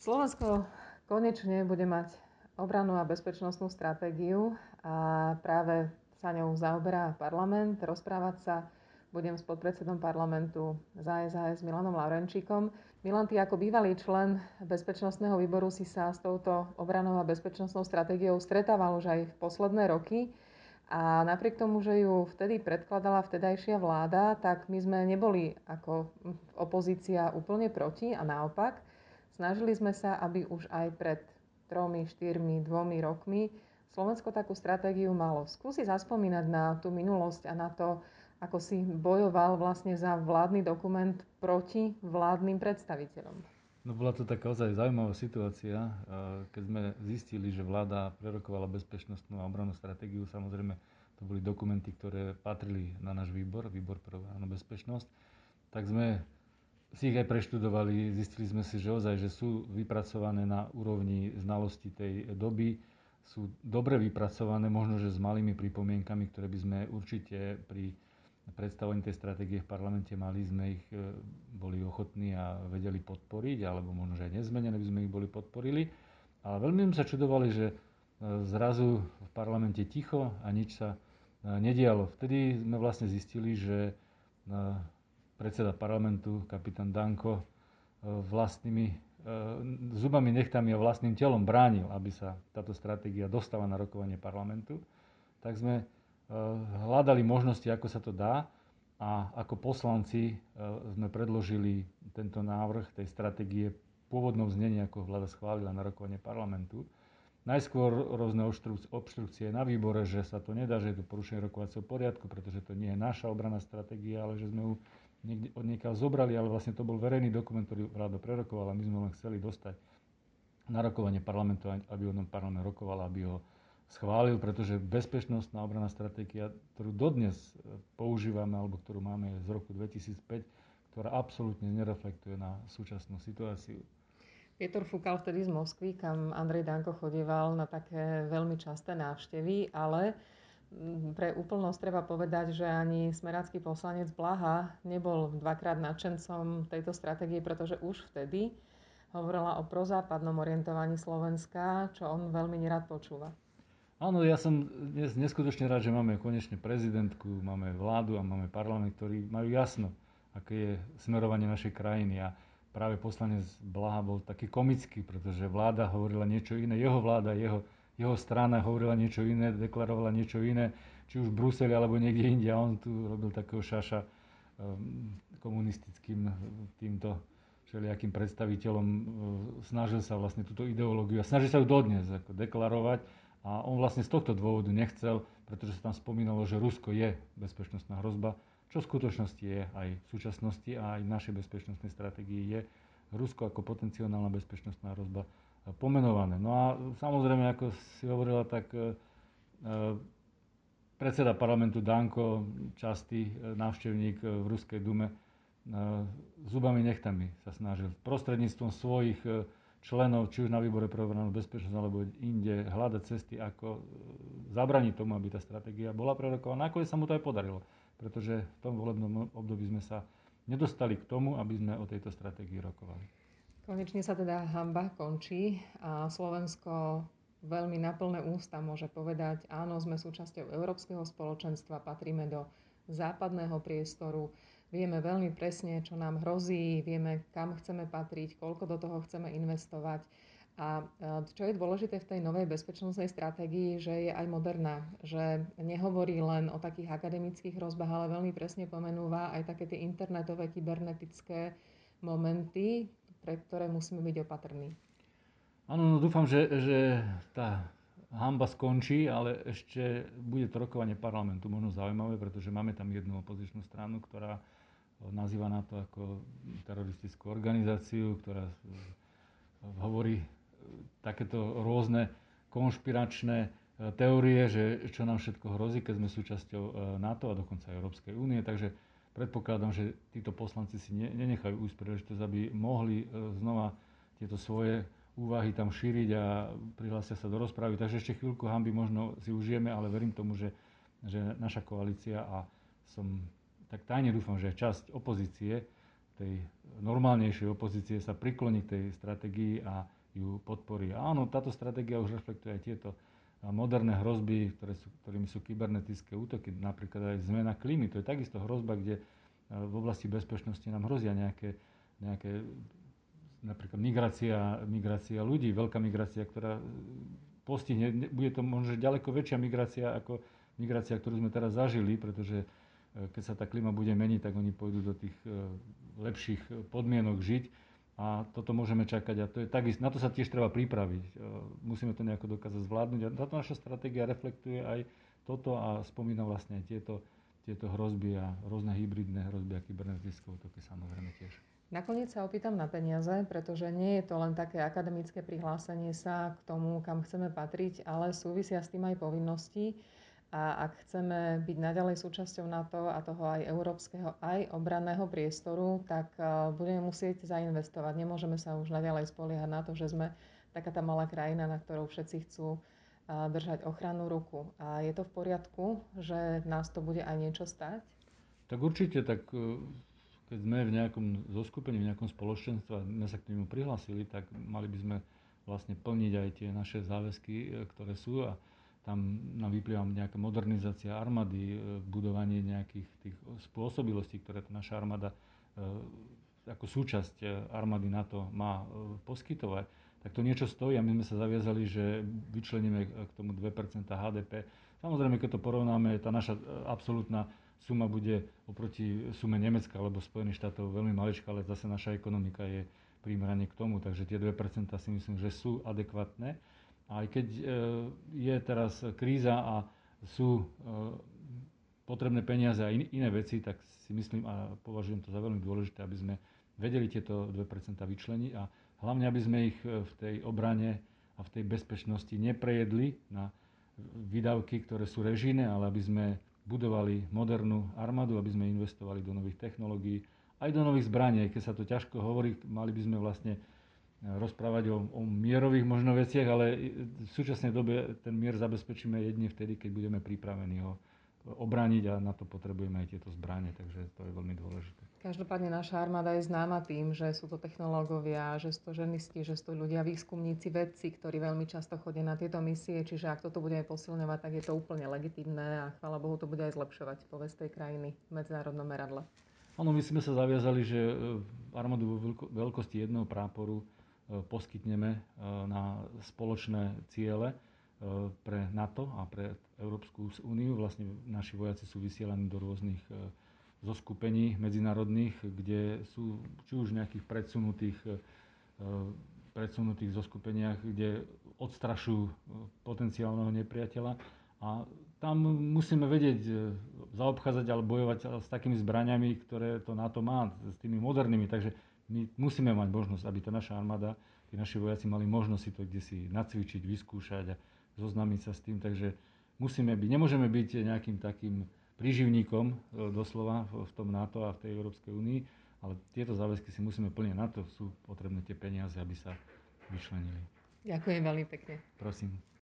Slovensko konečne bude mať obranú a bezpečnostnú stratégiu a práve sa ňou zaoberá parlament. Rozprávať sa budem s podpredsedom parlamentu za SAS Milanom Laurenčíkom. Milan, ty ako bývalý člen Bezpečnostného výboru si sa s touto obranou a bezpečnostnou stratégiou stretával už aj v posledné roky. A napriek tomu, že ju vtedy predkladala vtedajšia vláda, tak my sme neboli ako opozícia úplne proti a naopak. Snažili sme sa, aby už aj pred tromi, štyrmi, dvomi rokmi Slovensko takú stratégiu malo. Skúsi zaspomínať na tú minulosť a na to, ako si bojoval vlastne za vládny dokument proti vládnym predstaviteľom. No bola to taká ozaj zaujímavá situácia, keď sme zistili, že vláda prerokovala bezpečnostnú a obranú stratégiu. Samozrejme, to boli dokumenty, ktoré patrili na náš výbor, výbor pre obranu bezpečnosť. Tak sme si ich aj preštudovali, zistili sme si, že ozaj, že sú vypracované na úrovni znalosti tej doby, sú dobre vypracované, možno, že s malými pripomienkami, ktoré by sme určite pri predstavení tej stratégie v parlamente mali, sme ich e, boli ochotní a vedeli podporiť, alebo možno, že aj nezmenené by sme ich boli podporili. Ale veľmi sme sa čudovali, že e, zrazu v parlamente ticho a nič sa e, nedialo. Vtedy sme vlastne zistili, že predseda parlamentu, kapitán Danko, e, vlastnými e, zubami, nechtami a vlastným telom bránil, aby sa táto stratégia dostala na rokovanie parlamentu, tak sme e, hľadali možnosti, ako sa to dá a ako poslanci sme predložili tento návrh tej stratégie pôvodnom znení, ako vláda schválila na rokovanie parlamentu. Najskôr rôzne obštrukcie na výbore, že sa to nedá, že je to porušenie rokovacieho poriadku, pretože to nie je naša obranná stratégia, ale že sme ju niekde, od niekiaľ zobrali, ale vlastne to bol verejný dokument, ktorý vláda prerokovala. My sme len chceli dostať na rokovanie parlamentu, aby o tom parlament rokoval, aby ho schválil, pretože bezpečnostná obranná stratégia, ktorú dodnes používame, alebo ktorú máme z roku 2005, ktorá absolútne nereflektuje na súčasnú situáciu. Pietor Fúkal vtedy z Moskvy, kam Andrej Danko chodieval na také veľmi časté návštevy, ale pre úplnosť treba povedať, že ani smerácky poslanec Blaha nebol dvakrát nadšencom tejto stratégie, pretože už vtedy hovorila o prozápadnom orientovaní Slovenska, čo on veľmi nerad počúva. Áno, ja som dnes neskutočne rád, že máme konečne prezidentku, máme vládu a máme parlament, ktorí majú jasno, aké je smerovanie našej krajiny. A práve poslanec Blaha bol taký komický, pretože vláda hovorila niečo iné, jeho vláda, jeho jeho strana hovorila niečo iné, deklarovala niečo iné, či už v Bruseli alebo niekde inde. A on tu robil takého šaša um, komunistickým týmto všelijakým predstaviteľom. Um, snažil sa vlastne túto ideológiu a snažil sa ju dodnes ako deklarovať. A on vlastne z tohto dôvodu nechcel, pretože sa tam spomínalo, že Rusko je bezpečnostná hrozba, čo v skutočnosti je aj v súčasnosti a aj v našej bezpečnostnej stratégii je Rusko ako potenciálna bezpečnostná hrozba pomenované. No a samozrejme, ako si hovorila, tak e, e, predseda parlamentu Danko, častý e, návštevník v Ruskej dume, zubami nechtami sa snažil prostredníctvom svojich členov, či už na výbore pre obranu bezpečnosť alebo inde, hľadať cesty, ako zabraniť tomu, aby tá stratégia bola prerokovaná. Nakoniec sa mu to aj podarilo, pretože v tom volebnom období sme sa nedostali k tomu, aby sme o tejto stratégii rokovali. Konečne sa teda hamba končí a Slovensko veľmi naplné ústa môže povedať, áno, sme súčasťou Európskeho spoločenstva, patríme do západného priestoru, vieme veľmi presne, čo nám hrozí, vieme, kam chceme patriť, koľko do toho chceme investovať. A čo je dôležité v tej novej bezpečnostnej stratégii, že je aj moderná, že nehovorí len o takých akademických hrozbách, ale veľmi presne pomenúva aj také tie internetové, kybernetické momenty, pre ktoré musíme byť opatrní. Áno, no dúfam, že, že tá hamba skončí, ale ešte bude to rokovanie parlamentu možno zaujímavé, pretože máme tam jednu opozičnú stranu, ktorá nazýva na to ako teroristickú organizáciu, ktorá hovorí takéto rôzne konšpiračné e, teórie, že čo nám všetko hrozí, keď sme súčasťou e, NATO a dokonca Európskej únie. Takže predpokladám, že títo poslanci si nenechajú úsť príležitosť, aby mohli e, znova tieto svoje úvahy tam šíriť a prihlásia sa do rozprávy. Takže ešte chvíľku hamby možno si užijeme, ale verím tomu, že, že naša koalícia a som tak tajne dúfam, že časť opozície tej normálnejšej opozície sa prikloní k tej stratégii a ju podporí. Áno, táto stratégia už reflektuje aj tieto moderné hrozby, ktoré sú, ktorými sú kybernetické útoky, napríklad aj zmena klímy. To je takisto hrozba, kde v oblasti bezpečnosti nám hrozia nejaké, nejaké napríklad migrácia, migrácia ľudí, veľká migrácia, ktorá postihne, bude to možno ďaleko väčšia migrácia ako migrácia, ktorú sme teraz zažili, pretože E, keď sa tá klima bude meniť, tak oni pôjdu do tých e, lepších podmienok žiť. A toto môžeme čakať a to je takisto, na to sa tiež treba pripraviť. E, musíme to nejako dokázať zvládnuť. A táto naša stratégia reflektuje aj toto a spomína vlastne tieto, tieto hrozby a rôzne hybridné hrozby a kybernetické útoky samozrejme tiež. Nakoniec sa opýtam na peniaze, pretože nie je to len také akademické prihlásenie sa k tomu, kam chceme patriť, ale súvisia s tým aj povinnosti. A ak chceme byť naďalej súčasťou NATO a toho aj európskeho, aj obranného priestoru, tak budeme musieť zainvestovať. Nemôžeme sa už naďalej spoliehať na to, že sme taká tá malá krajina, na ktorou všetci chcú držať ochrannú ruku. A je to v poriadku, že nás to bude aj niečo stať? Tak určite, tak e, keď sme v nejakom zoskupení, v nejakom spoločenstve a sme sa k nemu prihlásili, tak mali by sme vlastne plniť aj tie naše záväzky, e, ktoré sú. A tam nám vyplýva nejaká modernizácia armády, e, budovanie nejakých tých spôsobilostí, ktoré tá naša armáda e, ako súčasť e, armády NATO má poskytovať, tak to niečo stojí a my sme sa zaviazali, že vyčleníme k tomu 2% HDP. Samozrejme, keď to porovnáme, tá naša absolútna suma bude oproti sume Nemecka alebo Spojených štátov veľmi maličká, ale zase naša ekonomika je primerane k tomu, takže tie 2% si myslím, že sú adekvátne. Aj keď e, je teraz kríza a sú e, potrebné peniaze a iné veci, tak si myslím a považujem to za veľmi dôležité, aby sme vedeli tieto 2% vyčleniť a hlavne, aby sme ich e, v tej obrane a v tej bezpečnosti neprejedli na výdavky, ktoré sú režijné, ale aby sme budovali modernú armádu, aby sme investovali do nových technológií, aj do nových zbraní. Keď sa to ťažko hovorí, mali by sme vlastne rozprávať o, o mierových možno veciach, ale v súčasnej dobe ten mier zabezpečíme jedine vtedy, keď budeme pripravení ho obrániť a na to potrebujeme aj tieto zbranie, takže to je veľmi dôležité. Každopádne naša armáda je známa tým, že sú to technológovia, že sú to ženisti, že sú to ľudia, výskumníci, vedci, ktorí veľmi často chodia na tieto misie, čiže ak toto budeme posilňovať, tak je to úplne legitimné a chvála Bohu to bude aj zlepšovať povesť tej krajiny v medzinárodnom meradle. Áno, my sme sa zaviazali, že e, armádu vo veľkosti jedného práporu poskytneme e, na spoločné ciele e, pre NATO a pre Európsku úniu. Vlastne naši vojaci sú vysielaní do rôznych zoskupení medzinárodných, kde sú či už nejakých predsunutých, predsunutých zoskupeniach, kde odstrašujú potenciálneho nepriateľa. A tam musíme vedieť zaobchádzať alebo bojovať s takými zbraniami, ktoré to NATO má, s tými modernými. Takže my musíme mať možnosť, aby tá naša armáda, tí naši vojaci mali možnosť si to kde si nacvičiť, vyskúšať a zoznámiť sa s tým. Takže musíme byť, nemôžeme byť nejakým takým príživníkom e, doslova v tom NATO a v tej Európskej únii, ale tieto záväzky si musíme plniť. Na to sú potrebné tie peniaze, aby sa vyčlenili. Ďakujem veľmi pekne. Prosím.